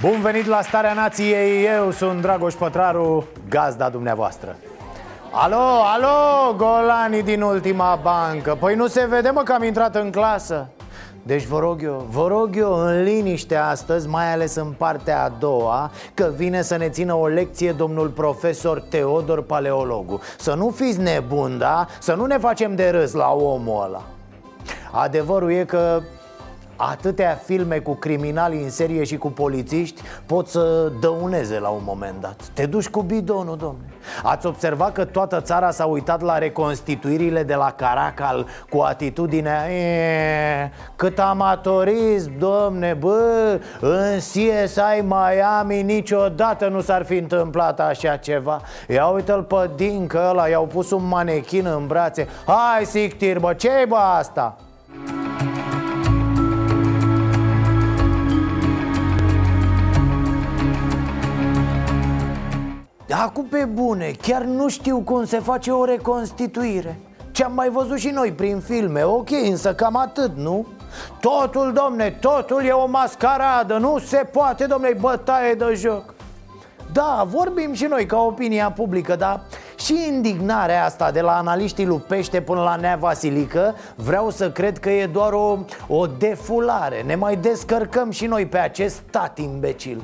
Bun venit la Starea Nației, eu sunt Dragoș Pătraru, gazda dumneavoastră. Alo, alo, golanii din ultima bancă. Păi nu se vede mă că am intrat în clasă. Deci vă rog eu, vă rog eu în liniște astăzi, mai ales în partea a doua Că vine să ne țină o lecție domnul profesor Teodor Paleologu. Să nu fiți nebun, da? Să nu ne facem de râs la omul ăla. Adevărul e că atâtea filme cu criminali în serie și cu polițiști pot să dăuneze la un moment dat. Te duci cu bidonul, domne. Ați observat că toată țara s-a uitat la reconstituirile de la Caracal cu atitudinea e, Cât amatorism, domne, bă, în CSI Miami niciodată nu s-ar fi întâmplat așa ceva. Ia uite-l pe Dincă ăla, i-au pus un manechin în brațe. Hai, sictir, bă, ce-i bă asta? Acum pe bune, chiar nu știu cum se face o reconstituire. Ce am mai văzut și noi prin filme, ok, însă cam atât, nu? Totul, domne, totul e o mascaradă, nu se poate, domne, bătaie de joc. Da, vorbim și noi ca opinia publică, dar și indignarea asta de la analiștii lupește până la Nea Vasilică Vreau să cred că e doar o, o defulare. Ne mai descărcăm și noi pe acest stat imbecil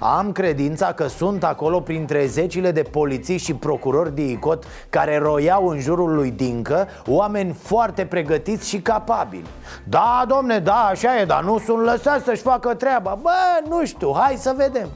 am credința că sunt acolo printre zecile de polițiști și procurori de ICOT care roiau în jurul lui Dincă oameni foarte pregătiți și capabili. Da, domne, da, așa e, dar nu sunt lăsați să-și facă treaba. Bă, nu știu, hai să vedem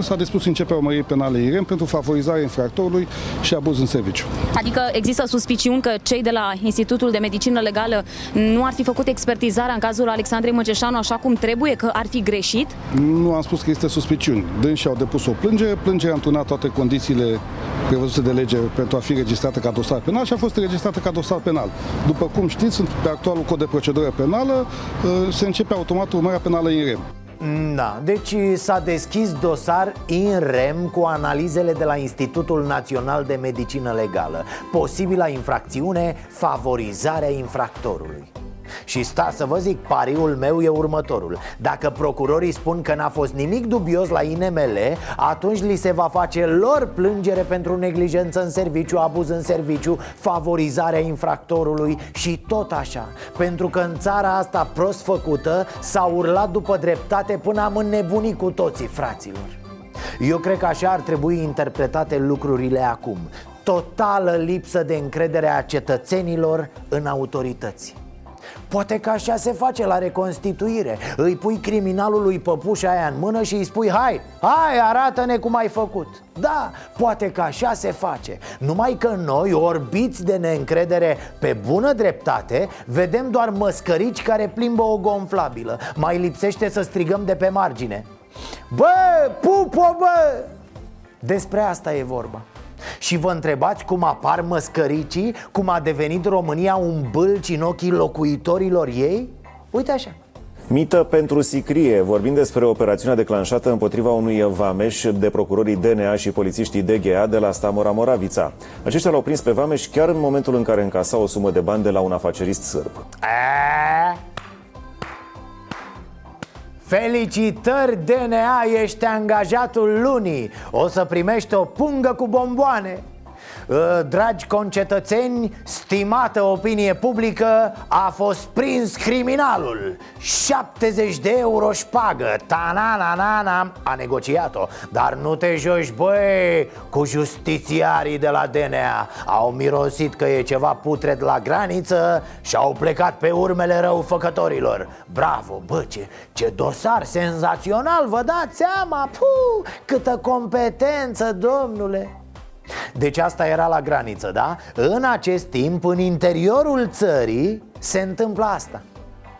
S-a dispus începerea urmării penale IREM pentru favorizarea infractorului și abuz în serviciu. Adică există suspiciuni că cei de la Institutul de Medicină Legală nu ar fi făcut expertizarea în cazul Alexandrei Măceșanu așa cum trebuie, că ar fi greșit? Nu am spus că este suspiciuni. Dânsii au depus o plângere, plângerea a întunat toate condițiile prevăzute de lege pentru a fi registrată ca dosar penal și a fost registrată ca dosar penal. După cum știți, pe actualul cod de procedură penală uh, se începe automat urmarea penală IREM. Da, deci s-a deschis dosar in rem cu analizele de la Institutul Național de Medicină Legală. Posibila infracțiune, favorizarea infractorului și sta să vă zic, pariul meu e următorul. Dacă procurorii spun că n-a fost nimic dubios la INML Atunci li se va face lor plângere pentru neglijență în serviciu, abuz în serviciu Favorizarea infractorului și tot așa. Pentru că în țara asta prost făcută S-a urlat după dreptate până am înnebunit cu toții, fraților. Eu cred că așa ar trebui interpretate lucrurile acum. Totală lipsă de încredere a cetățenilor în autorități Poate că așa se face la reconstituire. Îi pui criminalului păpușa aia în mână și îi spui Hai, hai, arată-ne cum ai făcut. Da, poate că așa se face. Numai că noi, orbiți de neîncredere pe bună dreptate Vedem doar măscărici care plimbă o gonflabilă. Mai lipsește să strigăm de pe margine. Bă, pupo, bă! Despre asta e vorba și vă întrebați cum apar măscăricii, cum a devenit România un bâlci în ochii locuitorilor ei? Uite așa Mită pentru sicrie, vorbind despre operațiunea declanșată împotriva unui vameș de procurorii DNA și polițiștii DGA de la Stamora Moravița. Aceștia l-au prins pe vameș chiar în momentul în care încasa o sumă de bani de la un afacerist sârb. A? Felicitări DNA, ești angajatul lunii. O să primești o pungă cu bomboane. Ă, dragi concetățeni, stimată opinie publică, a fost prins criminalul. 70 de euro șpagă, ta-na-na-na-na, a negociat-o. Dar nu te joci, băi, cu justițiarii de la DNA Au mirosit că e ceva putred la graniță și au plecat pe urmele răufăcătorilor. Bravo, bă, ce, ce dosar senzațional, vă dați seama? Puh, câtă competență, domnule deci asta era la graniță, da? În acest timp, în interiorul țării, se întâmplă asta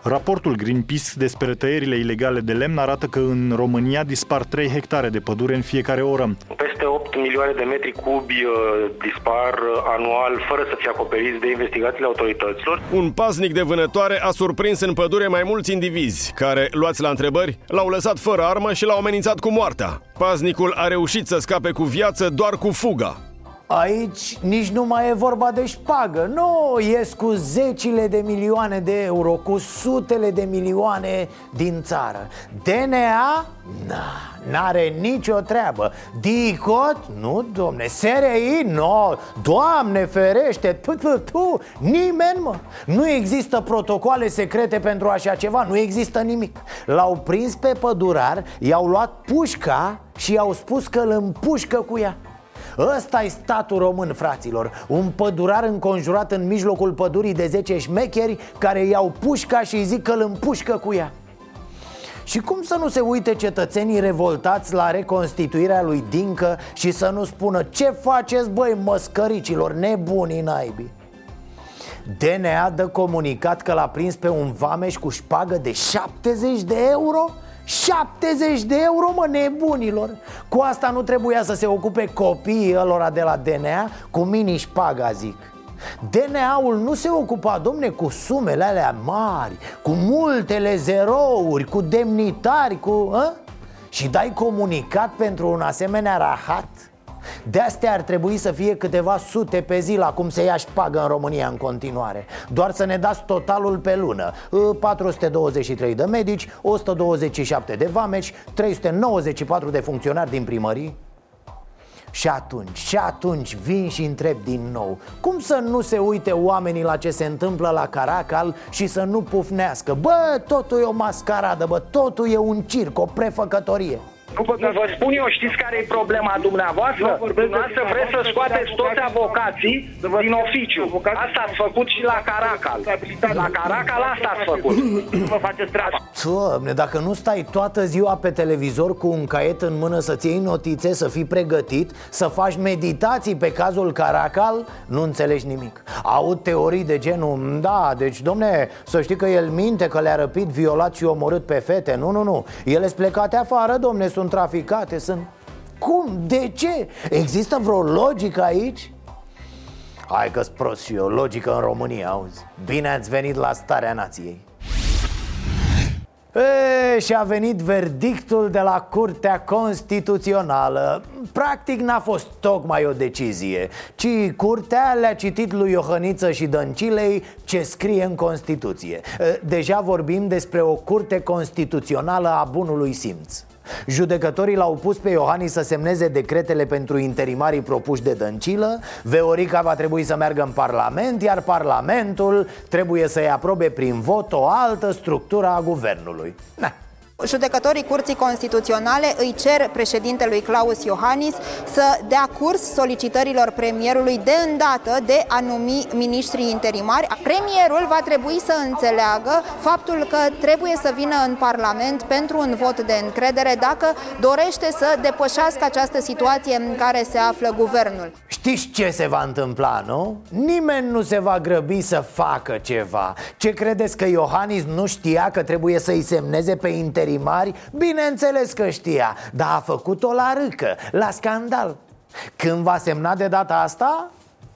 Raportul Greenpeace despre tăierile ilegale de lemn arată că în România dispar 3 hectare de pădure în fiecare oră. Peste 8 milioane de metri cubi uh, dispar uh, anual fără să fie acoperiți de investigațiile autorităților. Un pasnic de vânătoare a surprins în pădure mai mulți indivizi care, luați la întrebări, l-au lăsat fără armă și l-au amenințat cu moartea. Paznicul a reușit să scape cu viață doar cu fuga. Aici nici nu mai e vorba de șpagă Nu, ies cu zecile de milioane de euro Cu sutele de milioane din țară DNA? Na, n-are nicio treabă DICOT? Nu, domne SRI? No, doamne ferește tu, tu, tu. Nimeni, mă Nu există protocoale secrete pentru așa ceva Nu există nimic L-au prins pe pădurar I-au luat pușca și i-au spus că îl împușcă cu ea ăsta e statul român, fraților. Un pădurar înconjurat în mijlocul pădurii de 10 șmecheri Care iau pușca și îi zic că îl împușcă cu ea. Și cum să nu se uite cetățenii revoltați la reconstituirea lui Dincă Și să nu spună ce faceți băi măscăricilor nebuni naibii? DNA dă comunicat că l-a prins pe un vameș cu șpagă de 70 de euro? 70 de euro, mă, nebunilor. Cu asta nu trebuia să se ocupe copiii ălora de la DNA Cu mini șpaga, zic. DNA-ul nu se ocupa, domne, cu sumele alea mari Cu multele zerouri, cu demnitari, cu... A? Și dai comunicat pentru un asemenea rahat de astea ar trebui să fie câteva sute pe zi la cum se ia șpagă în România în continuare. Doar să ne dați totalul pe lună. 423 de medici, 127 de vameci, 394 de funcționari din primării. Și atunci, și atunci vin și întreb din nou Cum să nu se uite oamenii la ce se întâmplă la Caracal și să nu pufnească? Bă, totul e o mascaradă, bă, totul e un circ, o prefăcătorie nu vă, vă spun eu, știți care e problema dumneavoastră? Dumneavoastră vreți să scoateți toți avocații din oficiu. Asta ați făcut și la Caracal. La Caracal asta ați făcut. Nu vă faceți treaba. Doamne, dacă nu stai toată ziua pe televizor cu un caiet în mână să-ți iei notițe, să fii pregătit, să faci meditații pe cazul Caracal, nu înțelegi nimic. Aud teorii de genul, da, deci, domne, să știi că el minte că le-a răpit, violat și omorât pe fete. Nu, nu, nu. Ele sunt plecate afară, domne, sunt traficate, sunt... Cum? De ce? Există vreo logică aici? Hai că-s prost și eu, logică în România, auzi Bine ați venit la starea nației E, și a venit verdictul de la Curtea Constituțională Practic n-a fost tocmai o decizie Ci Curtea le-a citit lui Iohăniță și Dăncilei ce scrie în Constituție Deja vorbim despre o Curte Constituțională a bunului simț Judecătorii l-au pus pe Iohannis să semneze decretele pentru interimarii propuși de Dăncilă Veorica va trebui să meargă în Parlament Iar Parlamentul trebuie să-i aprobe prin vot o altă structură a guvernului Na. Judecătorii Curții Constituționale îi cer președintelui Claus Iohannis să dea curs solicitărilor premierului de îndată de a numi miniștrii interimari. Premierul va trebui să înțeleagă faptul că trebuie să vină în Parlament pentru un vot de încredere dacă dorește să depășească această situație în care se află guvernul. Știți ce se va întâmpla, nu? Nimeni nu se va grăbi să facă ceva. Ce credeți că Iohannis nu știa că trebuie să-i semneze pe interimari? Interimari, bineînțeles că știa Dar a făcut-o la râcă, la scandal. Când va semna de data asta?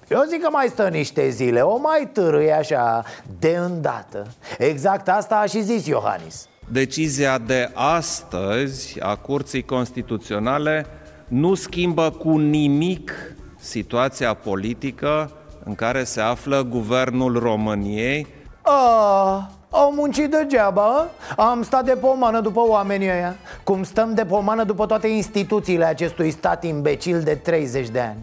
Eu zic că mai stă niște zile, o mai târâie așa, de îndată. Exact asta a și zis Iohannis. Decizia de astăzi a Curții Constituționale nu schimbă cu nimic situația politică în care se află guvernul României. Ah, au muncit degeaba Am stat de pomană după oamenii ăia. Cum stăm de pomană după toate instituțiile acestui stat imbecil de 30 de ani.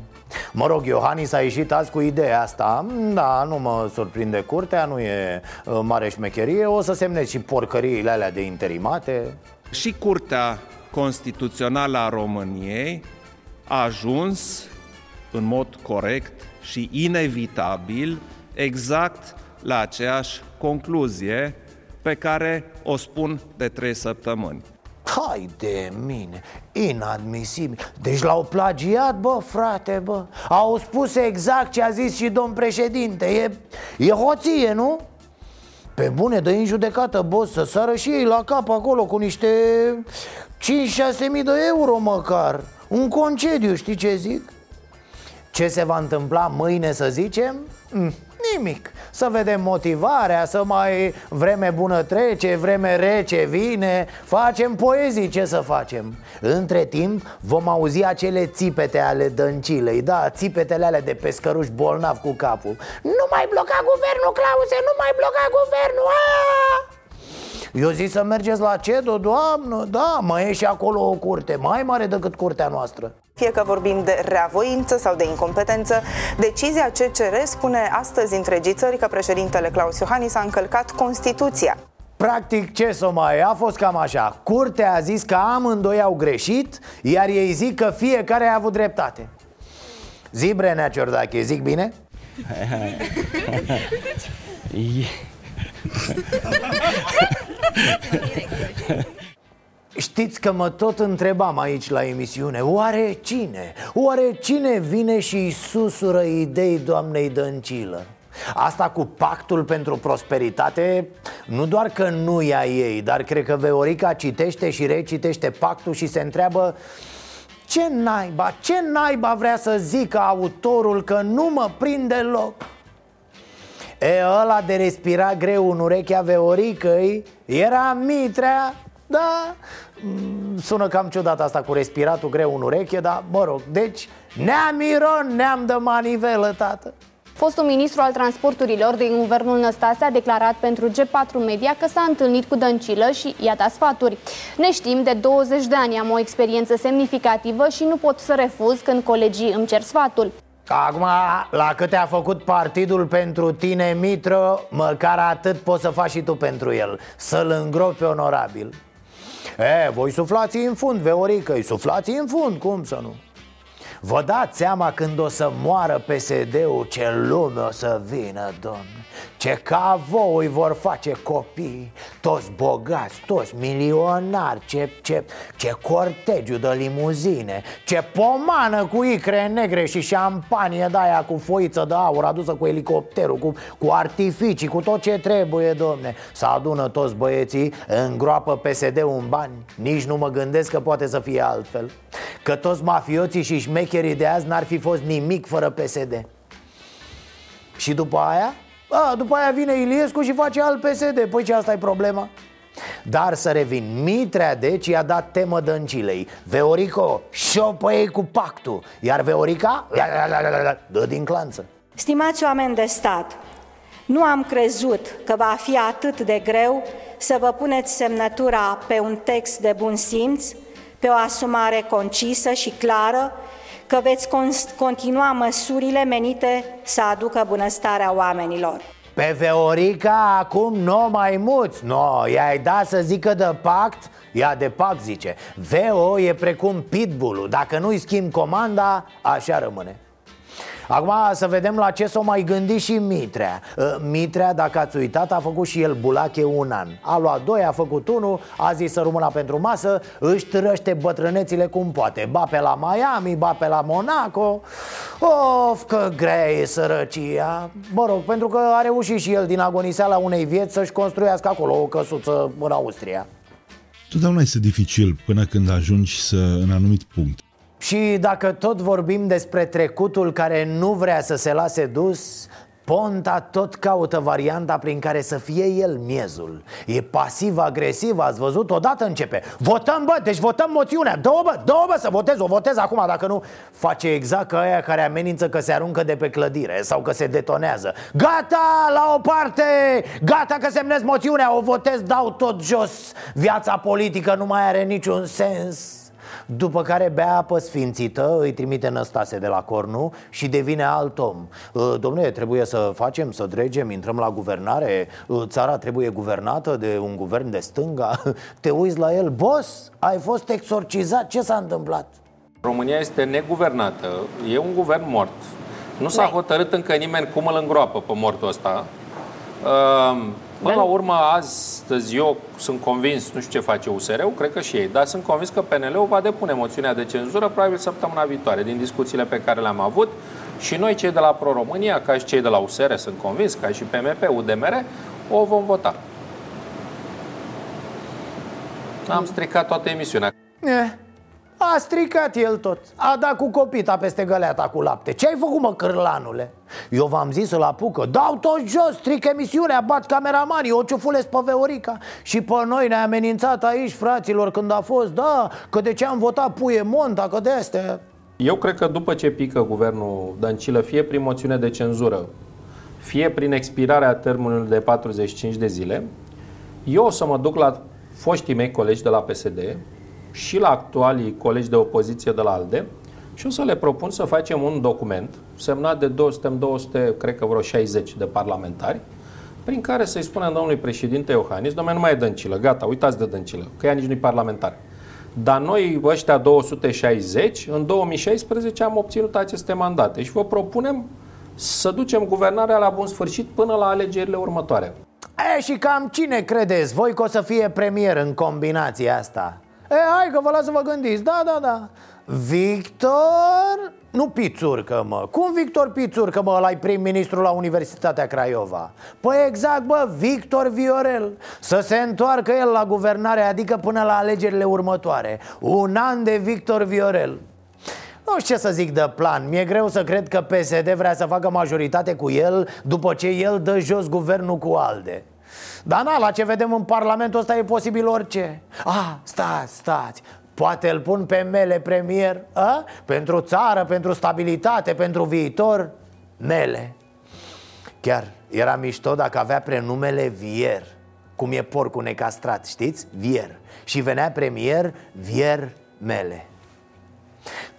Mă rog, Iohannis a ieșit azi cu ideea asta. Da, nu mă surprinde curtea, nu e uh, mare șmecherie. O să semnezi și porcăriile alea de interimate. Și Curtea Constituțională a României a ajuns în mod corect și inevitabil exact la aceeași concluzie pe care o spun de trei săptămâni. Hai de mine, inadmisibil Deci l-au plagiat, bă, frate, bă Au spus exact ce a zis și domn președinte E, e hoție, nu? Pe bune, dă în judecată, boss, să sară și ei la cap acolo cu niște 5-6 mii de euro măcar Un concediu, știi ce zic? Ce se va întâmpla mâine să zicem? Mm, nimic Să vedem motivarea, să mai vreme bună trece, vreme rece vine Facem poezii, ce să facem? Între timp vom auzi acele țipete ale dăncilei Da, țipetele alea de pescăruși bolnav cu capul Nu mai bloca guvernul, Clause, nu mai bloca guvernul Aaaa! Eu zic să mergeți la CEDO, doamnă, da, mai e și acolo o curte, mai mare decât curtea noastră fie că vorbim de reavoință sau de incompetență, decizia CCR spune astăzi întregii țări că președintele Claus Iohannis a încălcat Constituția. Practic, ce să mai a fost cam așa Curtea a zis că amândoi au greșit Iar ei zic că fiecare a avut dreptate Zi, Brenea Ciordache, zic bine? Știți că mă tot întrebam aici la emisiune Oare cine? Oare cine vine și susură idei doamnei Dăncilă? Asta cu pactul pentru prosperitate Nu doar că nu e a ei Dar cred că Veorica citește și recitește pactul și se întreabă Ce naiba, ce naiba vrea să zică autorul că nu mă prinde loc? E, ăla de respira greu în urechea Veoricăi Era Mitrea da, mm, sună cam ciudat asta cu respiratul greu în ureche, dar mă rog Deci, neam Iron, neam de manivelă, tată Fostul ministru al transporturilor din guvernul Năstase a declarat pentru G4 Media că s-a întâlnit cu Dăncilă și i-a dat sfaturi. Ne știm, de 20 de ani am o experiență semnificativă și nu pot să refuz când colegii îmi cer sfatul. Acum, la câte a făcut partidul pentru tine, Mitro, măcar atât poți să faci și tu pentru el Să-l îngropi onorabil E, voi suflați în fund, Veorică, îi suflați în fund, cum să nu? Vă dați seama când o să moară PSD-ul ce lume o să vină, domnule ce cavou îi vor face copii Toți bogați, toți milionari Ce, ce, ce cortegiu de limuzine Ce pomană cu icre negre și șampanie de aia Cu foiță de aur adusă cu elicopterul Cu, cu artificii, cu tot ce trebuie, domne. Să adună toți băieții, îngroapă PSD-ul în bani. Nici nu mă gândesc că poate să fie altfel. Că toți mafioții și șmecherii de azi n-ar fi fost nimic fără PSD Și după aia? A, după aia vine Iliescu și face alt PSD Păi ce asta e problema? Dar să revin, Mitrea deci i-a dat temă dăncilei. Veorico, șopă ei cu pactul. Iar Veorica, dă din clanță. Stimați oameni de stat, nu am crezut că va fi atât de greu să vă puneți semnătura pe un text de bun simț, pe o asumare concisă și clară că veți continua măsurile menite să aducă bunăstarea oamenilor. Pe Veorica acum nu mai muți. No, i-ai dat să zică de pact? Ea de pact zice. Veo e precum pitbull Dacă nu-i schimb comanda, așa rămâne Acum să vedem la ce s-o mai gândi și Mitrea. Ă, Mitrea, dacă ați uitat, a făcut și el bulache un an. A luat doi, a făcut unul, a zis să rămână pentru masă Își trăște bătrânețile cum poate. Ba pe la Miami, ba pe la Monaco. Of, că grea e sărăcia. Mă rog, pentru că a reușit și el din agoniseala unei vieți Să-și construiască acolo o căsuță în Austria. Totdeauna este dificil până când ajungi să, în anumit punct și dacă tot vorbim despre trecutul care nu vrea să se lase dus Ponta tot caută varianta prin care să fie el miezul. E pasiv-agresiv, ați văzut? Odată începe. Votăm, bă, deci votăm moțiunea. Dă-o, bă, dă bă, să votez, o votez acum Dacă nu, face exact ca aia care amenință că se aruncă de pe clădire Sau că se detonează. Gata, la o parte! Gata că semnez moțiunea, o votez, dau tot jos. Viața politică nu mai are niciun sens după care bea apă sfințită, îi trimite Năstase de la Cornu și devine alt om. Ă, Domnule, trebuie să facem, să dregem, intrăm la guvernare ă, Țara trebuie guvernată de un guvern de stânga. Te uiți la el, boss, ai fost exorcizat, ce s-a întâmplat? România este neguvernată, e un guvern mort. Nu s-a hotărât încă nimeni cum îl îngroapă pe mortul ăsta. Ă, Până la urmă, astăzi eu sunt convins, nu știu ce face USR-ul, cred că și ei, dar sunt convins că PNL-ul va depune moțiunea de cenzură probabil săptămâna viitoare, din discuțiile pe care le-am avut. Și noi, cei de la Pro-România, ca și cei de la USR, sunt convins, ca și PMP, UDMR, o vom vota. Am stricat toată emisiunea. Eh, a stricat el tot. A dat cu copita peste găleata cu lapte. Ce-ai făcut mă cârlanule? Eu v-am zis să-l apucă. Dau tot jos, stric emisiunea, bat cameramanii O ciufulesc pe Veorica. Și pe noi ne-a amenințat aici, fraților, când a fost Da, că de ce am votat puie monta, că de astea. Eu cred că după ce pică guvernul Dăncilă Fie prin moțiune de cenzură Fie prin expirarea termenului de 45 de zile Eu o să mă duc la foștii mei colegi de la PSD și la actualii colegi de opoziție de la ALDE și o să le propun să facem un document semnat de 200, 200 cred că vreo 60 de parlamentari, prin care să-i spunem domnului președinte Iohannis, domnule, nu mai e Dăncilă, gata, uitați de Dăncilă, că ea nici nu-i parlamentar. Dar noi, ăștia 260, în 2016 am obținut aceste mandate și vă propunem să ducem guvernarea la bun sfârșit până la alegerile următoare. E, și cam cine credeți voi că o să fie premier în combinația asta? E, hai că vă las să vă gândiți, da, da, da. Victor... Nu Pițurcă, mă Cum Victor Pițurcă, mă, ăla prim-ministru la Universitatea Craiova? Păi exact, bă, Victor Viorel. Să se întoarcă el la guvernare, adică până la alegerile următoare. Un an de Victor Viorel. Nu știu ce să zic de plan. Mi-e greu să cred că PSD vrea să facă majoritate cu el După ce el dă jos guvernul cu ALDE dar na, la ce vedem în Parlamentul ăsta e posibil orice. Ah, stați, stați. Poate îl pun pe mele premier a? Pentru țară, pentru stabilitate, pentru viitor? Mele. Chiar era mișto dacă avea prenumele Vier Cum e porcul necastrat, știți? Vier. Și venea premier Vier Mele.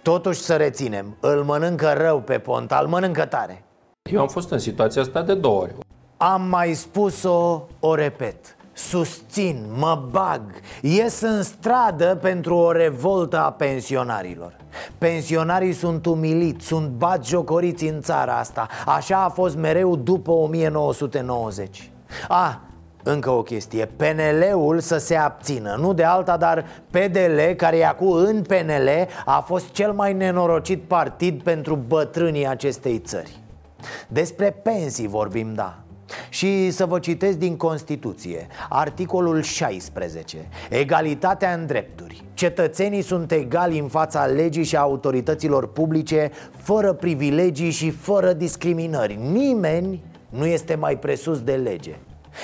Totuși să reținem Îl mănâncă rău pe Ponta, îl mănâncă tare. Eu am fost în situația asta de două ori am mai spus-o, o repet. Susțin, mă bag, ies în stradă pentru o revoltă a pensionarilor. Pensionarii sunt umiliți, sunt bat jocoriți în țara asta. Așa a fost mereu după 1990 A, încă o chestie, PNL-ul să se abțină. Nu de alta, dar PDL, care e acum în PNL A fost cel mai nenorocit partid pentru bătrânii acestei țări. Despre pensii vorbim, da și să vă citesc din Constituție, articolul 16 Egalitatea în drepturi. Cetățenii sunt egali în fața legii și a autorităților publice Fără privilegii și fără discriminări. Nimeni nu este mai presus de lege.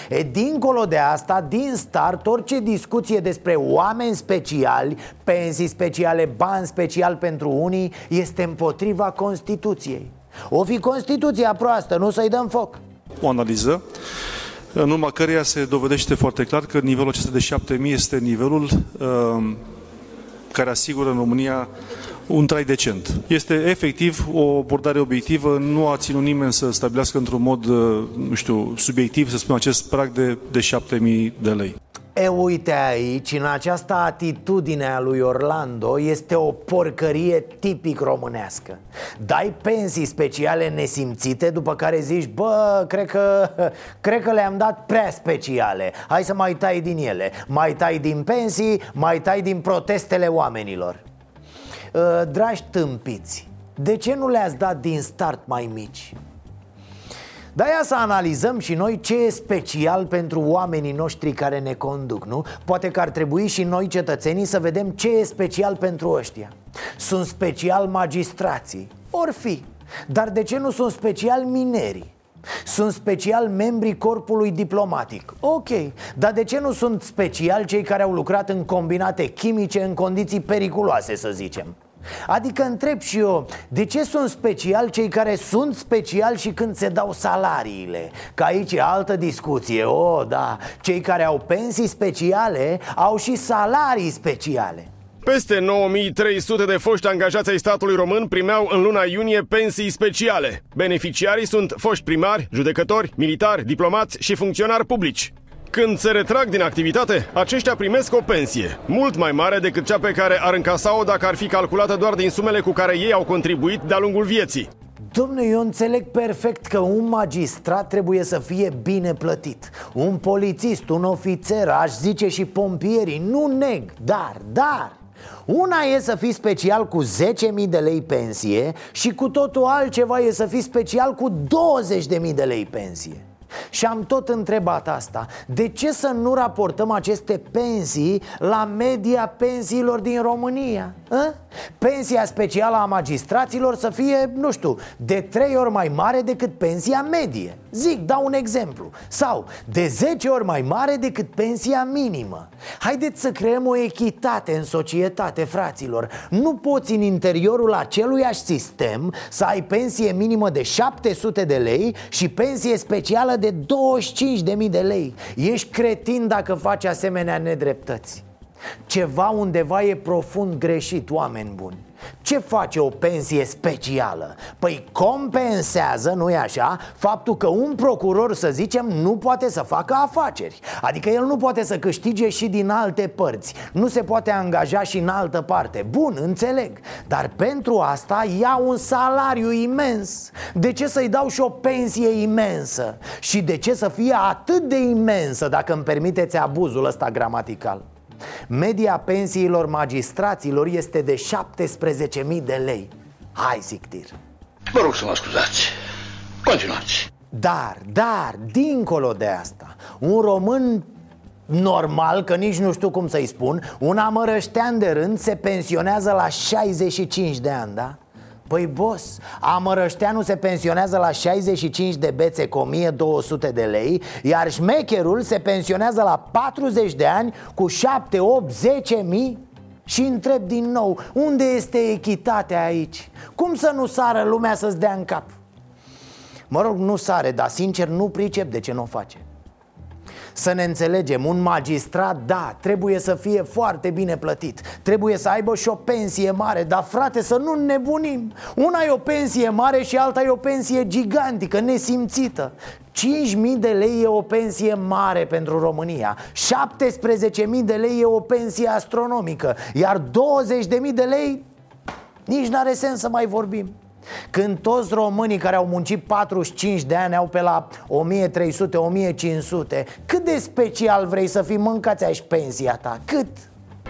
E, dincolo de asta, din start, orice discuție despre oameni speciali, pensii speciale, bani special pentru unii, este împotriva Constituției. O fi Constituția proastă, nu să-i dăm foc o analiză în urma căreia se dovedește foarte clar că nivelul acesta de 7000 este nivelul uh, care asigură în România un trai decent. Este efectiv o abordare obiectivă, nu a ținut nimeni să stabilească într-un mod, uh, nu știu, subiectiv, să spunem, acest prag de, de 7000 de lei. E, uite aici, în această atitudine a lui Orlando Este o porcărie tipic românească. Dai pensii speciale nesimțite După care zici, bă, cred că, cred că le-am dat prea speciale. Hai să mai tai din ele. Mai tai din pensii, mai tai din protestele oamenilor. Dragi tâmpiți, de ce nu le-ați dat din start mai mici? De aia să analizăm și noi ce e special pentru oamenii noștri care ne conduc, nu? Poate că ar trebui și noi cetățenii să vedem ce e special pentru ăștia Sunt special magistrații, or fi Dar de ce nu sunt special minerii? Sunt special membrii corpului diplomatic Ok, dar de ce nu sunt special cei care au lucrat în combinate chimice în condiții periculoase, să zicem? Adică întreb și eu, de ce sunt special cei care sunt special și când se dau salariile? Că aici e altă discuție, o, oh, da, cei care au pensii speciale au și salarii speciale peste 9300 de foști angajați ai statului român primeau în luna iunie pensii speciale. Beneficiarii sunt foști primari, judecători, militari, diplomați și funcționari publici. Când se retrag din activitate, aceștia primesc o pensie, mult mai mare decât cea pe care ar încasa-o dacă ar fi calculată doar din sumele cu care ei au contribuit de-a lungul vieții. Domnule, eu înțeleg perfect că un magistrat trebuie să fie bine plătit Un polițist, un ofițer, aș zice și pompierii, nu neg, dar, dar una e să fii special cu 10.000 de lei pensie Și cu totul altceva e să fii special cu 20.000 de lei pensie Și am tot întrebat asta. De ce să nu raportăm aceste pensii la media pensiilor din România? A? Pensia specială a magistraților să fie, nu știu, de trei ori mai mare decât pensia medie. Zic, dau un exemplu. Sau de 10 ori mai mare decât pensia minimă. Haideți să creăm o echitate în societate, fraților. Nu poți în interiorul aceluiași sistem să ai pensie minimă de 700 de lei și pensie specială de 25.000 de lei. Ești cretin dacă faci asemenea nedreptăți. Ceva undeva e profund greșit, oameni buni ce face o pensie specială? Păi compensează, nu-i așa, faptul că un procuror, să zicem, nu poate să facă afaceri Adică el nu poate să câștige și din alte părți Nu se poate angaja și în altă parte Bun, înțeleg Dar pentru asta ia un salariu imens De ce să-i dau și o pensie imensă? Și de ce să fie atât de imensă, dacă îmi permiteți abuzul ăsta gramatical? Media pensiilor magistraților este de 17.000 de lei. Hai, Sictir Vă rog să mă scuzați. Continuați. Dar, dar, dincolo de asta Un român normal, că nici nu știu cum să-i spun Un amărăștean de rând se pensionează la 65 de ani, da? Păi boss, Amărășteanu se pensionează la 65 de bețe cu 1200 de lei Iar șmecherul se pensionează la 40 de ani cu 7, 8, 10 mii și întreb din nou, unde este echitatea aici? Cum să nu sară lumea să-ți dea în cap? Mă rog, nu sare, dar sincer nu pricep de ce nu o face să ne înțelegem, un magistrat, da, trebuie să fie foarte bine plătit. Trebuie să aibă și o pensie mare Dar frate, să nu nebunim. Una e o pensie mare și alta e o pensie gigantică, nesimțită. 5.000 de lei e o pensie mare pentru România 17.000 de lei e o pensie astronomică Iar 20.000 de lei nici n-are sens să mai vorbim când toți românii care au muncit 45 de ani au pe la 1300-1500 Cât de special vrei să fii mâncați aici pensia ta? Cât?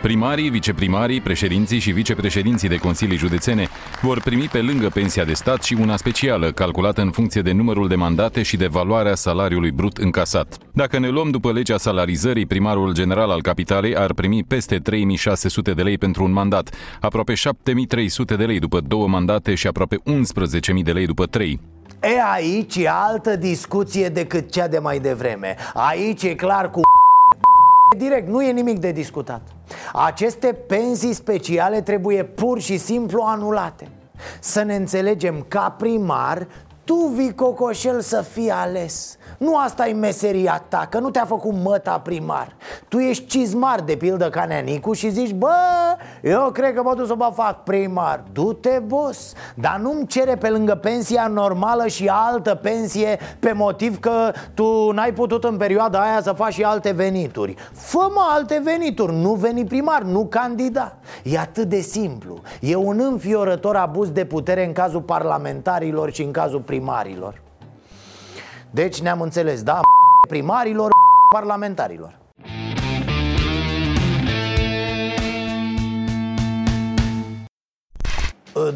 Primarii, viceprimarii, președinții și vicepreședinții de consilii județene vor primi pe lângă pensia de stat și una specială, calculată în funcție de numărul de mandate și de valoarea salariului brut încasat. Dacă ne luăm după legea salarizării, primarul general al capitalei ar primi peste 3600 de lei pentru un mandat, aproape 7300 de lei după două mandate și aproape 11.000 de lei după trei. E aici e altă discuție decât cea de mai devreme Aici e clar cu Direct, nu e nimic de discutat Aceste pensii speciale trebuie pur și simplu anulate. Să ne înțelegem, ca primar, tu vii cocoșel să fii ales. Nu asta e meseria ta, că nu te-a făcut măta primar. Tu ești cizmar de pildă ca neanicu și zici Bă, eu cred că mă duc să mă fac primar. Du-te, boss. Dar nu-mi cere pe lângă pensia normală și altă pensie Pe motiv că tu n-ai putut în perioada aia să faci și alte venituri. Fă-mă alte venituri, nu veni primar, nu candida. E atât de simplu. E un înfiorător abuz de putere în cazul parlamentarilor și în cazul primarilor. Deci ne-am înțeles, da? Primarilor, parlamentarilor.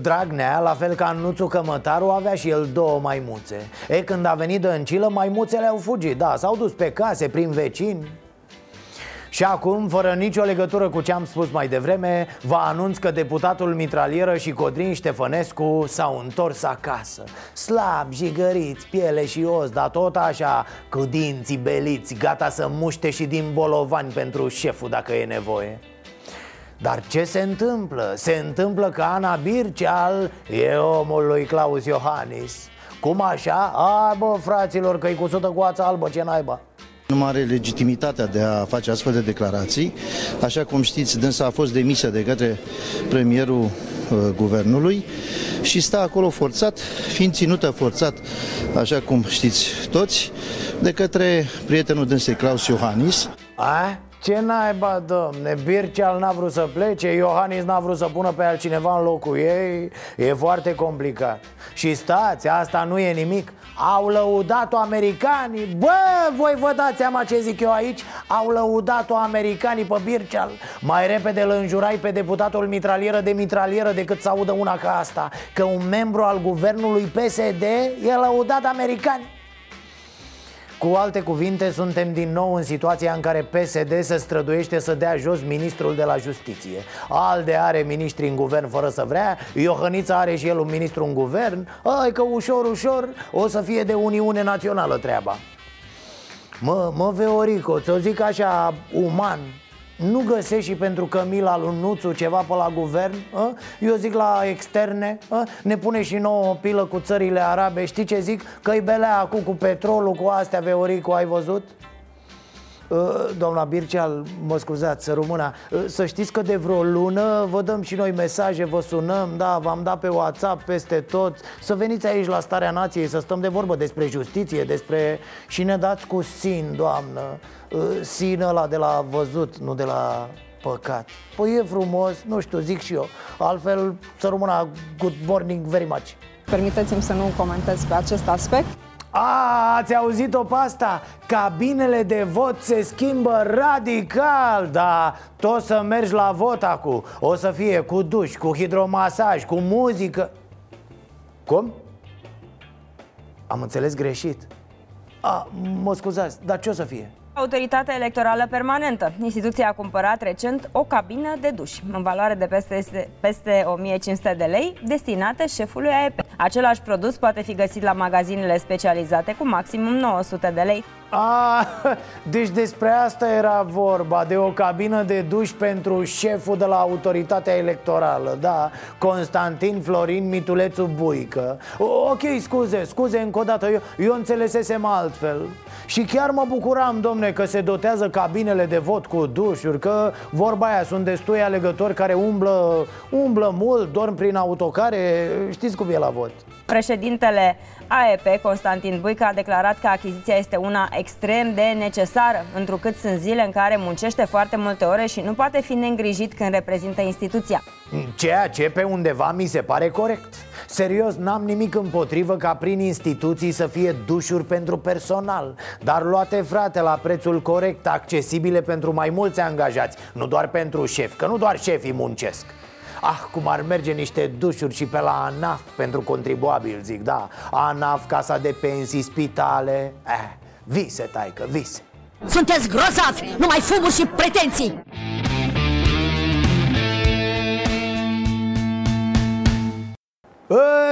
Dragnea, la fel ca Nuțu Cămătaru, avea și el două maimuțe. E, când a venit Dăncilă, maimuțele au fugit, da, s-au dus pe case, prin vecini și acum, fără nicio legătură cu ce am spus mai devreme Vă anunț că deputatul Mitralieră și Codrin Ștefănescu s-au întors acasă Slab, jigăriți, piele și os, dar tot așa cu dinții beliți Gata să muște și din bolovani pentru șeful dacă e nevoie dar ce se întâmplă? Se întâmplă că Ana Birceal e omul lui Claus Iohannis Cum așa? A, bă, fraților, că-i cu sută cu ața albă, ce naiba nu are legitimitatea de a face astfel de declarații. Așa cum știți, dânsa a fost demisă de către premierul uh, guvernului și stă acolo forțat, fiind ținută forțat, așa cum știți toți, de către prietenul dânsei Claus Iohannis. A? Ce naiba, domne, Birceal n-a vrut să plece, Iohannis n-a vrut să pună pe altcineva în locul ei. E foarte complicat. Și stați, asta nu e nimic. Au lăudat-o americanii. Bă, voi vă dați seama ce zic eu aici? Au lăudat-o americanii pe Birceal. Mai repede îl înjurai pe deputatul mitralieră de mitralieră Decât să audă una ca asta. Că un membru al guvernului PSD e lăudat americani Cu alte cuvinte, suntem din nou în situația în care PSD se străduiește să dea jos ministrul de la justiție. Alde are ministri în guvern fără să vrea Iohănița are și el un ministru în guvern. Ai că ușor, ușor o să fie de Uniune Națională treaba. Mă, mă, Veorico, ți-o zic așa uman nu găsești și pentru Cămila lui Nuțu ceva pe la guvern? A? Eu zic la externe a? Ne pune și nouă o pilă cu țările arabe Știi ce zic? Că-i belea acum cu petrolul, cu astea, Veorico, ai văzut? Doamna Birceal, mă scuzați, să rămână Să știți că de vreo lună vă dăm și noi mesaje, vă sunăm Da, v-am dat pe WhatsApp peste tot. Să veniți aici la Starea Nației Să stăm de vorbă despre justiție Despre... Și ne dați cu sin, doamnă. Sin ăla de la văzut, nu de la păcat. Păi e frumos, nu știu, zic și eu. Altfel, să rămână good morning very much. Permiteți-mi să nu comentez pe acest aspect a, ați auzit-o pe asta? Cabinele de vot se schimbă radical Da, tot să mergi la vot acum O să fie cu duș, cu hidromasaj, cu muzică Cum? Am înțeles greșit A, mă scuzați, dar ce o să fie? Autoritatea Electorală Permanentă. Instituția a cumpărat recent o cabină de duș în valoare de peste, peste 1500 de lei destinată șefului AEP. Același produs poate fi găsit la magazinele specializate cu maximum 900 de lei. A, deci despre asta era vorba, de o cabină de duș pentru șeful de la autoritatea electorală, da, Constantin Florin Mitulețu Buică Ok, scuze, scuze încă o dată, eu, eu înțelesesem altfel Și chiar mă bucuram, domne, că se dotează cabinele de vot cu dușuri Că vorba aia, sunt destui alegători care umblă, umblă mult, dorm prin autocare, știți cum e la vot Președintele AEP, Constantin Buica, a declarat că achiziția este una extrem de necesară, întrucât sunt zile în care muncește foarte multe ore și nu poate fi neîngrijit când reprezintă instituția. Ceea ce pe undeva mi se pare corect. Serios, n-am nimic împotrivă ca prin instituții să fie dușuri pentru personal Dar luate, frate, la prețul corect, accesibile pentru mai mulți angajați Nu doar pentru șef, că nu doar șefii muncesc. Ah, cum ar merge niște dușuri și pe la ANAF pentru contribuabil, zic, da. ANAF, casa de pensii, spitale. Eh, Vise, taică, vise. Sunteți grozavi, numai fumuri și pretenții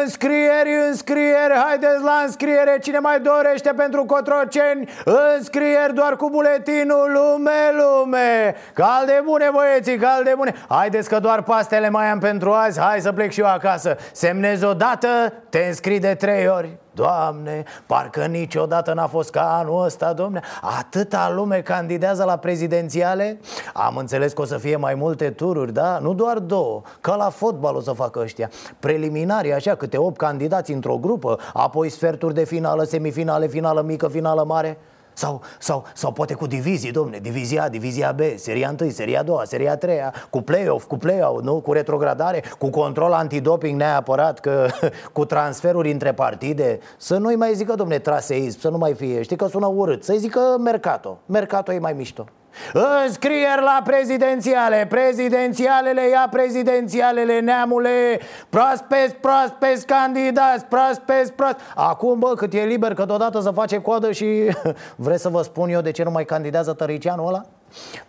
Înscrieri, înscrieri, haideți la înscriere. Cine mai dorește pentru Cotroceni Înscrieri doar cu buletinul Lume, lume. Calde bune băieții, calde bune. Haideți că doar pastele mai am pentru azi. Hai să plec și eu acasă. Semnezi odată, te înscrii de trei ori Doamne, parcă niciodată n-a fost ca anul ăsta, domne Atâta lume candidează la prezidențiale. Am înțeles că o să fie mai multe tururi, da? Nu doar două, ca la fotbal o să facă ăștia. Preliminari, așa, câte 8 candidați într-o grupă Apoi sferturi de finală, semifinale, finală mică, finală mare sau, sau, sau poate cu divizii, domne, divizia A, divizia B, seria 1, seria 2, seria 3 Cu play-off, cu play-out, nu? Cu retrogradare, cu control antidoping neapărat Că cu transferuri între partide. Să nu-i mai zică, domne, traseism, să nu mai fie. Știi că sună urât, să-i zică Mercato. Mercato e mai mișto Înscrieri la prezidențiale. Prezidențialele ia prezidențialele Neamule. Proaspeți, proaspeți candidați Proaspeți, proaspeți. Acum bă cât e liber că deodată să face coadă și Vreți să vă spun eu de ce nu mai candidează Tăricianul ăla?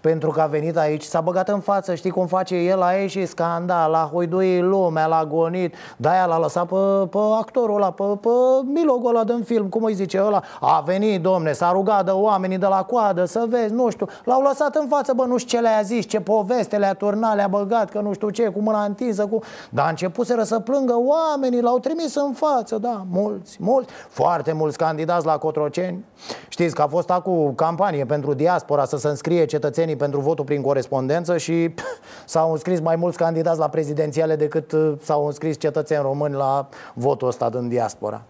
Pentru că a venit aici, s-a băgat în față Știi cum face el, a ieșit scandal A hoidui lumea, l-a gonit. De-aia l-a lăsat pe, pe actorul ăla Pe, pe milogul ăla din film Cum îi zice ăla. A venit, domne, s-a rugat de oamenii de la coadă Să vezi, nu știu. L-au lăsat în față, bă, nu știu ce le-a zis Ce poveste le-a turnat, le-a băgat Că nu știu ce, cu mâna întinsă cu... Dar a început să plângă oamenii L-au trimis în față, da, mulți, mulți Foarte mulți candidați la Cotroceni. Știți că a fost acum campanie pentru diaspora Să se înscrie cetățenii pentru votul prin corespondență și s-au înscris mai mulți candidați la prezidențiale decât uh, s-au înscris cetățeni români la votul ăsta din diaspora.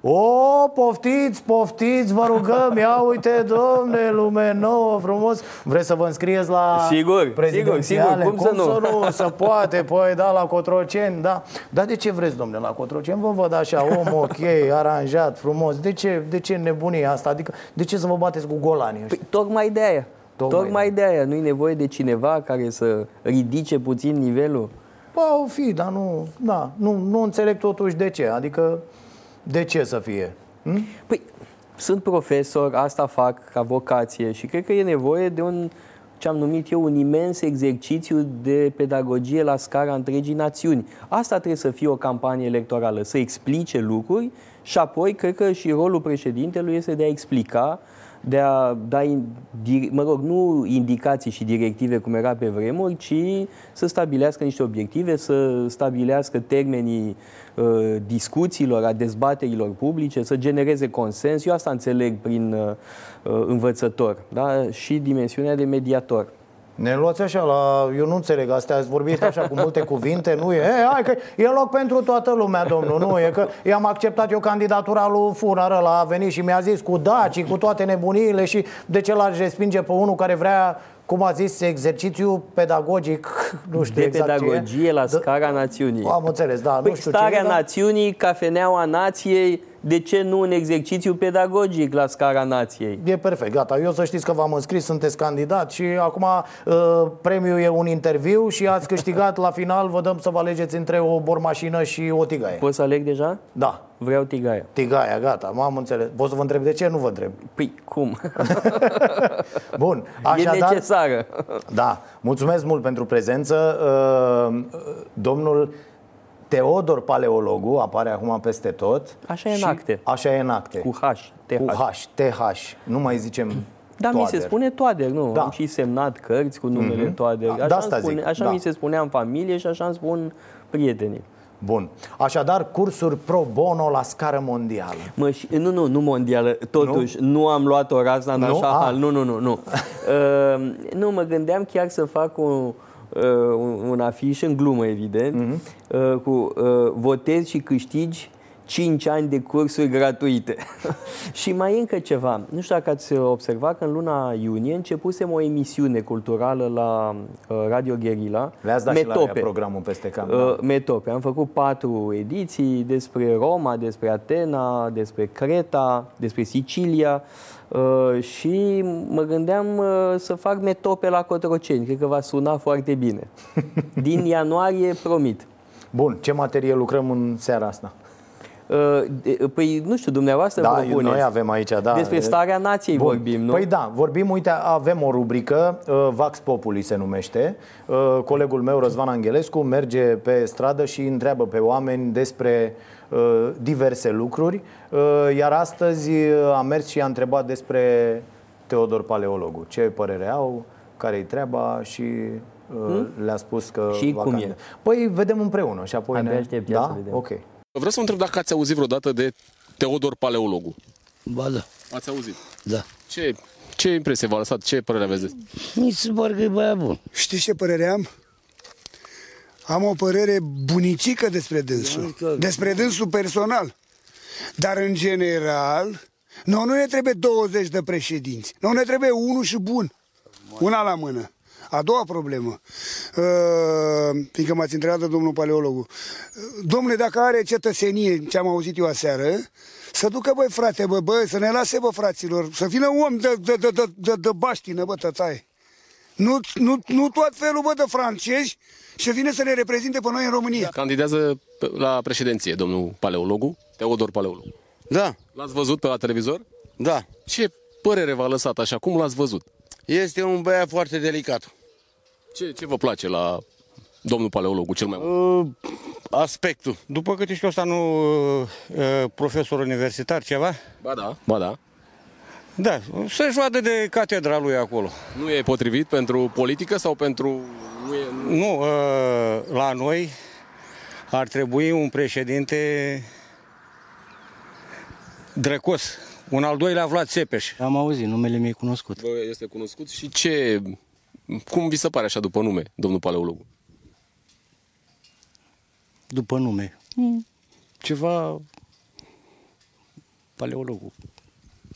O, poftiți, poftiți, vă rugăm, ia uite, domne, lume nouă, frumos Vreți să vă înscrieți la sigur, sigur, sigur, cum, cum să nu? să nu, să poate, păi da, la Cotroceni, da Dar de ce vreți, domne, la Cotroceni? Vă văd așa, om ok, aranjat, frumos De ce, de ce nebunia asta? Adică, de ce să vă bateți cu golanii Păi, tocmai de aia Tocmai, Tocmai de aia, nu-i nevoie de cineva care să ridice puțin nivelul? Bă, o fi, dar nu, da, nu, nu înțeleg totuși de ce. Adică, de ce să fie? Hm? Păi, sunt profesor, asta fac ca vocație și cred că e nevoie de un ce am numit eu un imens exercițiu de pedagogie la scara întregii națiuni. Asta trebuie să fie o campanie electorală, să explice lucruri și apoi cred că și rolul președintelui este de a explica de a da, mă rog, nu indicații și directive cum era pe vremuri, ci să stabilească niște obiective, să stabilească termenii uh, discuțiilor, a dezbaterilor publice, să genereze consens. Eu asta înțeleg prin uh, uh învățător, da? și dimensiunea de mediator. Ne luați așa la... Eu nu înțeleg, astea ați vorbit așa cu multe cuvinte Nu e, e hai că e loc pentru toată lumea, domnul Nu e? Că i-am acceptat eu candidatura lui Funar la a venit și mi-a zis cu daci, cu toate nebuniile Și de ce l-aș respinge pe unul care vrea cum a zis, exercițiu pedagogic, nu știu de exact pedagogie ce la scara națiunii. Am înțeles, da, păi nu știu starea ce, națiunii, cafeneaua nației, de ce nu un exercițiu pedagogic la scara nației? E perfect, gata. Eu să știți că v-am înscris, sunteți candidat și acum uh, premiul e un interviu și ați câștigat la final, vă dăm să vă alegeți între o bormașină și o tigaie. Poți să aleg deja? Da. Vreau tigaia. Tigaia, gata, m-am înțeles. Pot să vă întreb de ce? Nu vă întreb. Păi, cum? Bun, așadar... E necesară. Da, mulțumesc mult pentru prezență. Uh, domnul Teodor Paleologu apare acum peste tot. Așa e în acte. Așa e în acte. Cu H, TH. Cu H, TH. Nu mai zicem da, toader. mi se spune Toader, nu? Da. Am și semnat cărți cu numele mm-hmm. Toader. Așa, da, asta spune, zic. așa da. mi se spunea în familie și așa îmi spun prietenii. Bun. Așadar, cursuri pro bono la scară mondială. Mă, și, nu, nu, nu mondială. Totuși, nu, nu am luat o razna în așa hal. Nu, nu, nu. Nu. uh, nu, mă gândeam chiar să fac un, uh, un afiș în glumă, evident, uh-huh. uh, cu uh, votezi și câștigi 5 ani de cursuri gratuite. și mai încă ceva. Nu știu dacă ați observat că în luna iunie începusem o emisiune culturală la uh, Radio Guerilla. Le-ați dat Metope. și la programul peste cam. Uh, Metope. Am făcut patru ediții despre Roma, despre Atena, despre Creta, despre Sicilia. Uh, și mă gândeam uh, să fac metope la Cotroceni. Cred că va suna foarte bine. Din ianuarie, promit. Bun, ce materie lucrăm în seara asta? Uh, păi, nu știu, dumneavoastră da, propuneți. noi avem aici, da. Despre starea nației Bun. vorbim, nu? Păi da, vorbim, uite, avem o rubrică, uh, Vax Populi se numește. Uh, colegul meu, Răzvan Angelescu, merge pe stradă și întreabă pe oameni despre diverse lucruri. Iar astăzi a mers și a întrebat despre Teodor Paleologu. Ce părere au, care-i treaba și hmm? le-a spus că... Și cum e? Păi vedem împreună și apoi Abia ne... aștept, da? să vedem. Ok. Vreau să vă întreb dacă ați auzit vreodată de Teodor Paleologu. Ba da. Ați auzit? Da. Ce, ce impresie v-a lăsat? Ce părere aveți? Mi se pare că e băiat bun. Știți ce părere am? Am o părere bunicică despre dânsul. Da, despre dânsul personal. Dar în general, nu, nu ne trebuie 20 de președinți. Nu ne trebuie unul și bun. Una la mână. A doua problemă, uh, fiindcă m-ați întrebat de domnul paleologu, domnule, dacă are cetățenie, ce am auzit eu aseară, să ducă, băi, frate, bă, bă, să ne lase, bă, fraților, să vină om de, de, de, de, de, de baștină, bă, tătaie. Nu, nu, nu tot felul, bă, de francezi și vine să ne reprezinte pe noi în România. Candidează la președinție, domnul paleologu, Teodor Paleologu. Da. L-ați văzut pe la televizor? Da. Ce părere v-a lăsat așa? Cum l-ați văzut? Este un băiat foarte delicat. Ce, ce vă place la domnul paleologu cel mai mult? Uh, aspectul. După câte știu ăsta nu uh, profesor universitar ceva? Ba da, ba da. Da, se joadă de catedra lui acolo. Nu e potrivit pentru politică sau pentru... Nu, e... nu uh, la noi ar trebui un președinte drăcos. Un al doilea Vlad Țepeș. Am auzit, numele mi-e cunoscut. Vă este cunoscut și ce cum vi se pare așa după nume, domnul paleologu? După nume? Hmm. Ceva paleologul.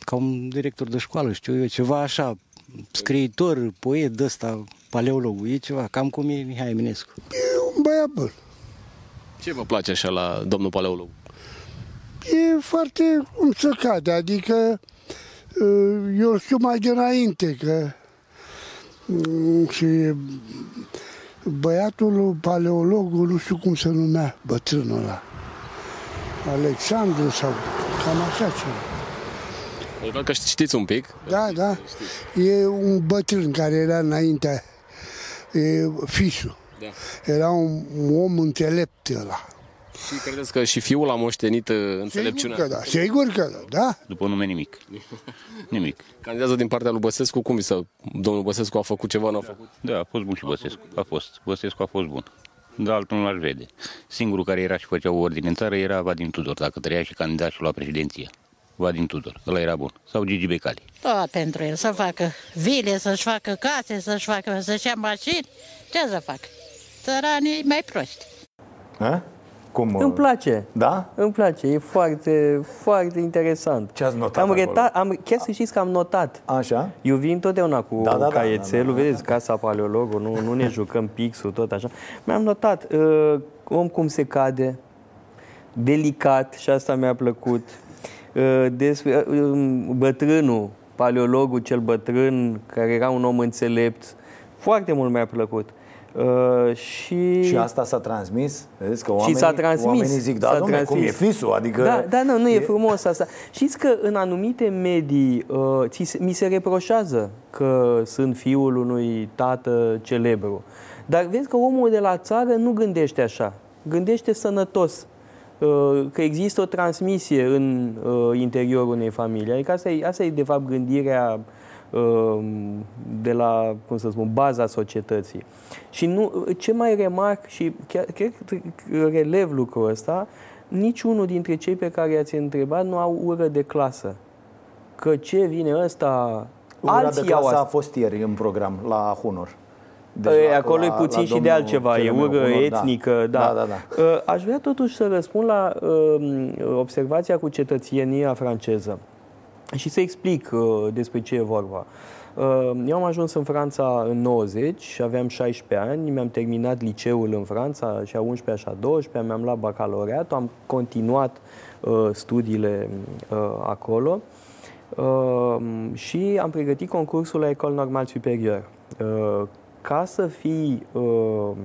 Ca un director de școală, știu eu, ceva așa, scriitor, poet de ăsta, paleologul, e ceva, cam cum e Mihai Eminescu. E un băiat bun. Ce vă place așa la domnul paleolog? E foarte înțăcat, adică eu știu mai dinainte că Mm, și băiatul paleologul, nu știu cum se numea, bătrânul ăla, Alexandru sau cam așa ceva. Văd că știți un pic. Da, da. E un bătrân care era înainte, e, fișul. Da. Era un, un om înțelept ăla. Și credeți că și fiul a moștenit uh, înțelepciunea? Sigur că da, sigur că da, da. După nume nimic. Nimic. Candidează din partea lui Băsescu, cum vi se... Domnul Băsescu a făcut ceva, n-a făcut? Da, a fost bun și Băsescu. A fost. Băsescu a fost bun. Dar altul nu l-aș vede. Singurul care era și făcea o ordine în țară era Vadim Tudor, dacă trăia și candidat și la președinție. Vadim Tudor, ăla era bun. Sau Gigi Becali. Tot pentru el, să facă vile, să-și facă case, să-și facă, să-și ia mașini. Ce să facă? Țăranii mai proști. A? Cum? Îmi place. Da? Îmi place, e foarte, foarte interesant. Ce ați notat am acolo? reta, am, Chiar să știți că am notat. Așa? Eu vin totdeauna cu Da, da, da, caietelul, da, da, da, vedeți, casa paleologul, nu, nu ne jucăm pixul, tot așa. Mi-am notat uh, om cum se cade, delicat, și asta mi-a plăcut, uh, despre uh, bătrânul, paleologul cel bătrân, care era un om înțelept, foarte mult mi-a plăcut. Uh, și... Și asta s-a transmis? Vedeți că oamenii, și s-a transmis. oamenii zic, da, s-a domnule, cum e transmis. fisul? Adică Da, da, nu, nu e, e frumos asta. Știți că în anumite medii uh, ți, se- mi se reproșează că sunt fiul unui tată celebru. Dar vezi că omul de la țară nu gândește așa. Gândește sănătos. Uh, Că există o transmisie în uh, interiorul unei familii. Adică asta e, asta e de fapt gândirea uh, de la, cum să spun, baza societății. Și nu, ce mai remarc și chiar, chiar relev lucrul ăsta, niciunul dintre cei pe care i-ați întrebat nu au ură de clasă. Că ce vine ăsta... Ura alții de au clasă asta. a fost ieri în program, la Hunor. Deci acolo e puțin și de altceva, e ură Hunor, etnică, da. Da, da, da. Uh, Aș vrea totuși să răspund la uh, observația cu cetățenia franceză și să explic uh, despre ce e vorba. Uh, Eu am ajuns în Franța în 90 și aveam 16 ani, mi-am terminat liceul în Franța și a 11 și a 12 mi-am luat bacalaureatul, am continuat uh, studiile uh, acolo uh, și am pregătit concursul la Ecole Normale Supérieure. Uh, ca să fii uh, uh,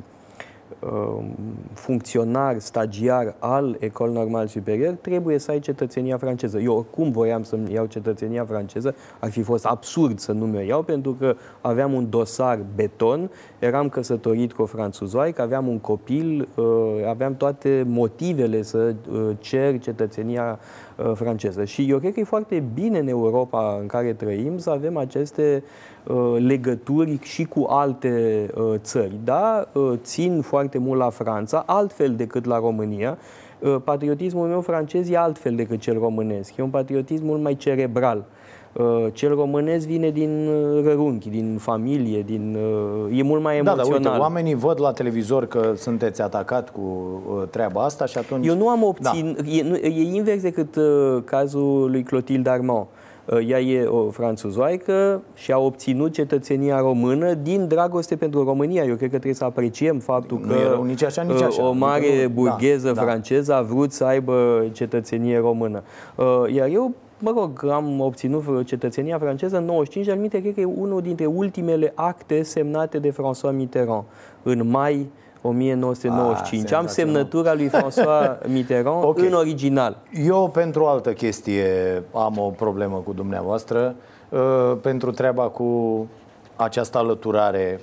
funcționar, stagiar al Ecole Normale Superior, trebuie să ai cetățenia franceză. Eu oricum voiam să-mi iau cetățenia franceză, ar fi fost absurd să nu mi-o iau, pentru că aveam un dosar beton, eram căsătorit cu o franțuzoaică, aveam un copil, uh, aveam toate motivele să uh, cer cetățenia uh, franceză. Și eu cred că e foarte bine în Europa în care trăim să avem aceste uh, legături și cu alte uh, țări. Da, uh, țin foarte mult la Franța, altfel decât la România. Uh, Patriotismul meu francez e altfel decât cel românesc. E un patriotism mult mai cerebral. Uh, Cel românesc vine din uh, rărunchi, din familie, din, uh, e mult mai Da, dar emoțional. uite, oamenii văd la televizor că sunteți atacat cu uh, treaba asta și atunci... Eu nu am obținut, da. e, nu- e invers decât uh, cazul lui Clotilde Armand. Uh, ea e o franțuzoaică și a obținut cetățenia română din dragoste pentru România. Eu cred că trebuie să apreciem faptul Nu că e rău nici așa, nici uh, așa. o Adică mare nu- burgheză da, da. franceză a vrut să aibă cetățenie română. Uh, Iar eu Mă rog, am obținut cetățenia franceză în 95, dar minte, cred că e unul dintre ultimele acte semnate de François Mitterrand în mai 1995. Ah, am semnătura lui François Mitterrand Ok. în original. Eu, pentru o altă chestie, am o problemă cu dumneavoastră. Uh, Pentru treaba cu această alăturare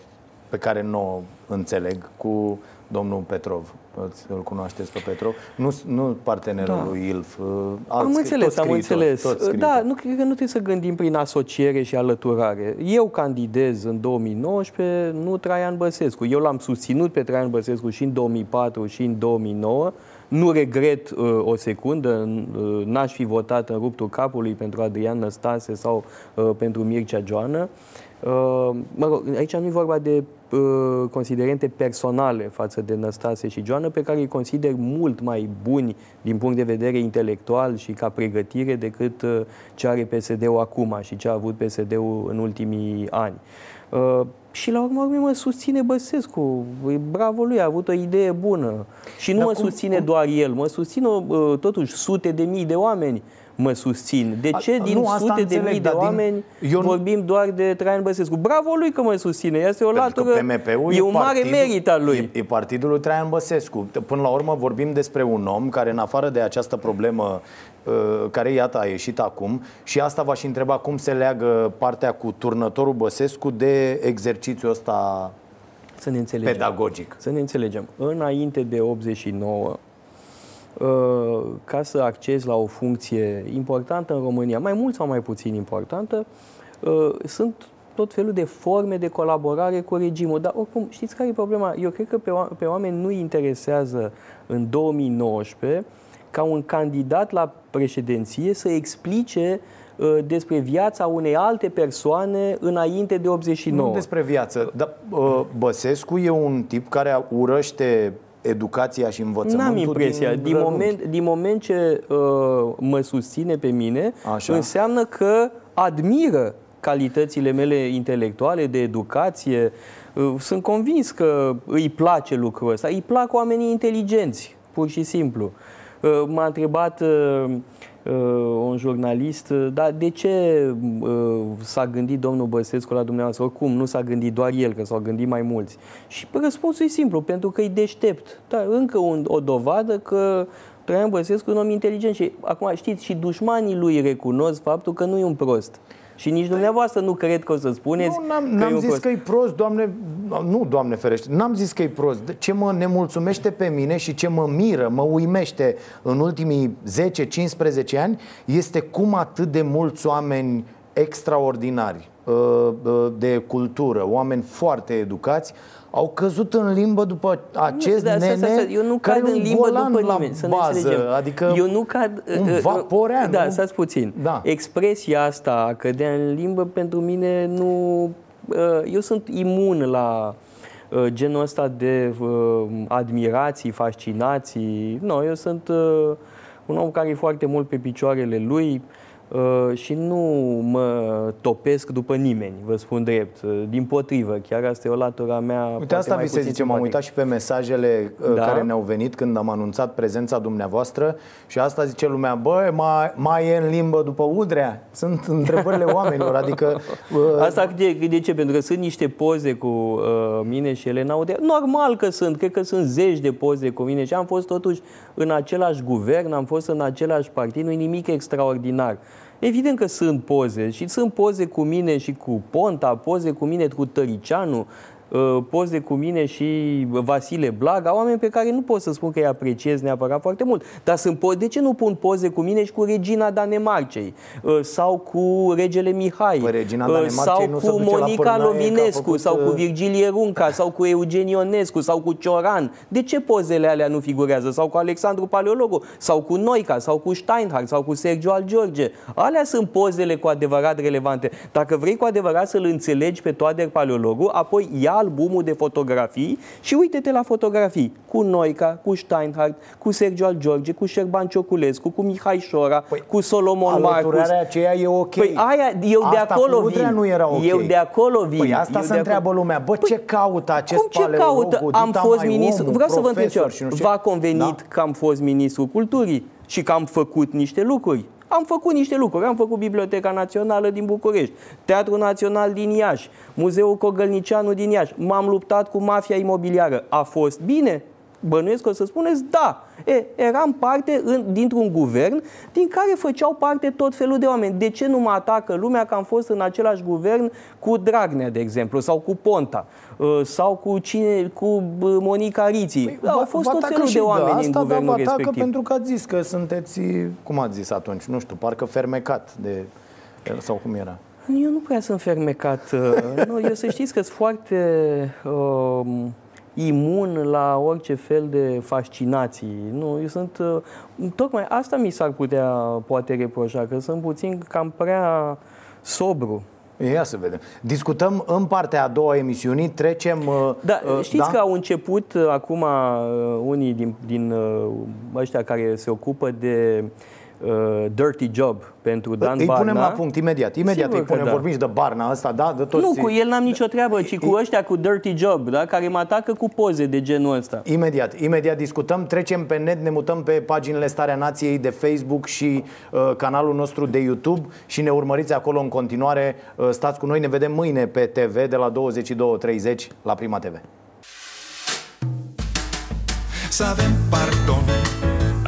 pe care nu o înțeleg cu domnul Petrov. Îți- Îl cunoașteți pe Petrov? Nu, nu partenerul Da. lui Ilf. uh, Am alți- înțeles, toți am scriitori, înțeles. toți scriitori. Da, nu cred că nu trebuie să gândim prin asociere și alăturare. Eu candidez în 2019, nu Traian Băsescu. Eu l-am susținut pe Traian Băsescu și în 2004 și în 2009. Nu regret uh, o secundă, uh, n-aș fi votat în ruptul capului pentru Adrian Năstase sau uh, pentru Mircea Joană. Uh, mă rog, aici nu e vorba de uh, considerente personale față de Năstase și Joană, pe care îi consider mult mai buni din punct de vedere intelectual și ca pregătire decât uh, ce are PSD-ul acum și ce a avut PSD-ul în ultimii ani. Uh, și la urmă urmei mă susține Băsescu. E Bravo lui, a avut o idee bună. Și nu Dar mă cum- susține cum- doar el, mă susțin uh, totuși sute de mii de oameni. Mă susțin. De ce A, din nu, asta sute de înțeleg, mii de dar din- oameni eu nu- vorbim doar de Traian Băsescu? Bravo lui că mă susține. Este o Pentru că latură, PMP-ul e un mare partidul- merit al lui. E, e partidul lui Traian Băsescu. Până la urmă vorbim despre un om care, în afară de această problemă uh, care, iată, a ieșit acum și asta v-aș întreba cum se leagă partea cu turnătorul Băsescu de exercițiul ăsta Să ne înțelegem. pedagogic. Să ne înțelegem. Înainte de 89, uh, ca să accezi la o funcție importantă în România, mai mult sau mai puțin importantă, uh, sunt tot felul de forme de colaborare cu regimul. Dar oricum, știți care e problema? Eu cred că pe, oa- pe oameni nu interesează în 2019 ca un candidat la președinție să explice uh, despre viața unei alte persoane înainte de 89. Nu despre viață, dar uh, Băsescu e un tip care urăște educația și învățământul N-am impresia. Din, rărunchi. moment, din moment ce uh, mă susține pe mine, Așa. înseamnă că admiră calitățile mele intelectuale, de educație. Uh, sunt convins că îi place lucrul ăsta. Îi plac oamenii inteligenți, pur și simplu. Uh, m-a întrebat uh, uh, un jurnalist, uh, dar de ce uh, s-a gândit domnul Băsescu la dumneavoastră? Oricum, nu s-a gândit doar el, că s-au gândit mai mulți. Și răspunsul e simplu, pentru că e deștept. Dar încă un, o dovadă că Traian Băsescu e un om inteligent și acum știți, și dușmanii lui recunosc faptul că nu e un prost. Și nici dumneavoastră nu cred că o să spuneți Nu, n-am, că e n-am un zis prost. că e prost, doamne, nu, doamne ferește, n-am zis că e prost. Ce mă nemulțumește pe mine și ce mă miră, mă uimește în ultimii 10-15 ani este cum atât de mulți oameni extraordinari uh, uh, de cultură, oameni foarte educați, au căzut în limbă după acest Nu, dar nene stai, stai, stai, eu nu care cad e în un limbă golan după la nimeni, să ne bază, înțelegem. adică eu nu cad, un uh, uh, vaporean, Da, nu? stați puțin. Da. Expresia asta, a cădea în limbă, pentru mine nu... uh, Eu sunt imun la uh, genul ăsta de uh, admirații, fascinații. Nu, eu sunt uh, un om care e foarte mult pe picioarele lui uh, și nu mă topesc după nimeni, vă spun drept. Uh, Din potrivă, chiar asta e o latura mea Uite, poate asta mai vi se puțin zice, m-am simpatică. uitat și pe mesajele uh, Da. care ne-au venit când am anunțat prezența dumneavoastră și asta zice lumea, bă, mai, mai e în limbă după Udrea? Sunt întrebările oamenilor, adică... uh, Asta de, de ce? Pentru că sunt niște poze cu uh, mine și Elena Udrea. Normal că sunt, cred că sunt zeci de poze cu mine și am fost totuși în același guvern, am fost în același partid, nu e nimic extraordinar. Evident că sunt poze și sunt poze cu mine și cu Ponta, poze cu mine cu Tăricianu, uh, poze cu mine și Vasile Blaga, oameni pe care nu pot să spun că îi apreciez neapărat foarte mult. Dar sunt po- de ce nu pun poze cu mine și cu Regina Danemarcei? Uh, Sau cu Regele Mihai? Păi, Regina Uh, Danemarcei Sau nu se cu duce la Monica Pârnaie, că a Lovinescu? făcut, Sau cu uh, Virgilie Runca? Sau cu Eugen Ionescu? Sau cu Cioran? De ce pozele alea nu figurează? Sau cu Alexandru Paleologu? Sau cu Noica? Sau cu Steinhardt? Sau cu Sergio al George? Alea sunt pozele cu adevărat relevante. Dacă vrei cu adevărat să-l înțelegi pe Toader Paleologu, apoi ia albumul de fotografii și uite-te la fotografii cu Noica, cu Steinhardt, cu Sergio al George, cu Șerban Cioculescu, cu Mihai Șora, cu Solomon Marcus. Alăturarea aceea e ok. Păi aia, eu de Asta acolo cu Udrea vin. nu era ok. Eu de acolo vin. Păi asta Eu se de întreabă acolo- lumea. Bă, ce caută acest Cum ce paleolog, caută? Udita Am fost Maiomu, ministru. Vreau să vă întreb profesor ceva. și nu știu V-a ce. convenit Da. că am fost ministrul culturii și că am făcut niște lucruri? Am făcut niște lucruri. Am făcut Biblioteca Națională din București, Teatrul Național din Iași, Muzeul Cogălnicianu din Iași. M-am luptat cu mafia imobiliară. A fost bine? Bănuiesc că o să spuneți da. E, eram parte în, dintr-un guvern din care făceau parte tot felul de oameni. De ce nu mă atacă lumea că am fost în același guvern cu Dragnea, de exemplu, sau cu Ponta, uh, sau cu cine, cu uh, Monica Riții? Păi, Au fost Vă tot atacă felul și de oameni asta, în dar guvernul vă atacă respectiv. pentru că ați zis că sunteți, cum ați zis atunci, nu știu, parcă fermecat de... Sau cum era? Eu nu prea sunt fermecat. uh, nu, eu să știți că sunt foarte uh, imun la orice fel de fascinații. Nu, eu sunt... Uh, tocmai asta mi s-ar putea poate reproșa, că sunt puțin cam prea sobru. Ia să vedem. Discutăm în partea a doua a emisiunii, trecem... uh, Da, uh, știți că au început uh, acum uh, unii din, din uh, ăștia care se ocupă de uh, Dirty Job pentru Dan Îi Barna. punem la punct imediat, imediat Sigur îi că punem, da. vorbim de Barna ăsta, da? De toți... Nu, cu el n-am nicio treabă, ci cu ăștia cu Dirty Job, da? care mă atacă cu poze de genul ăsta. Imediat, imediat discutăm, trecem pe net, ne mutăm pe paginile Starea Nației de Facebook și uh, canalul nostru de YouTube și ne urmăriți acolo în continuare. Uh, stați cu noi, ne vedem mâine pe TV de la 22.30 la Prima TV. Să avem pardon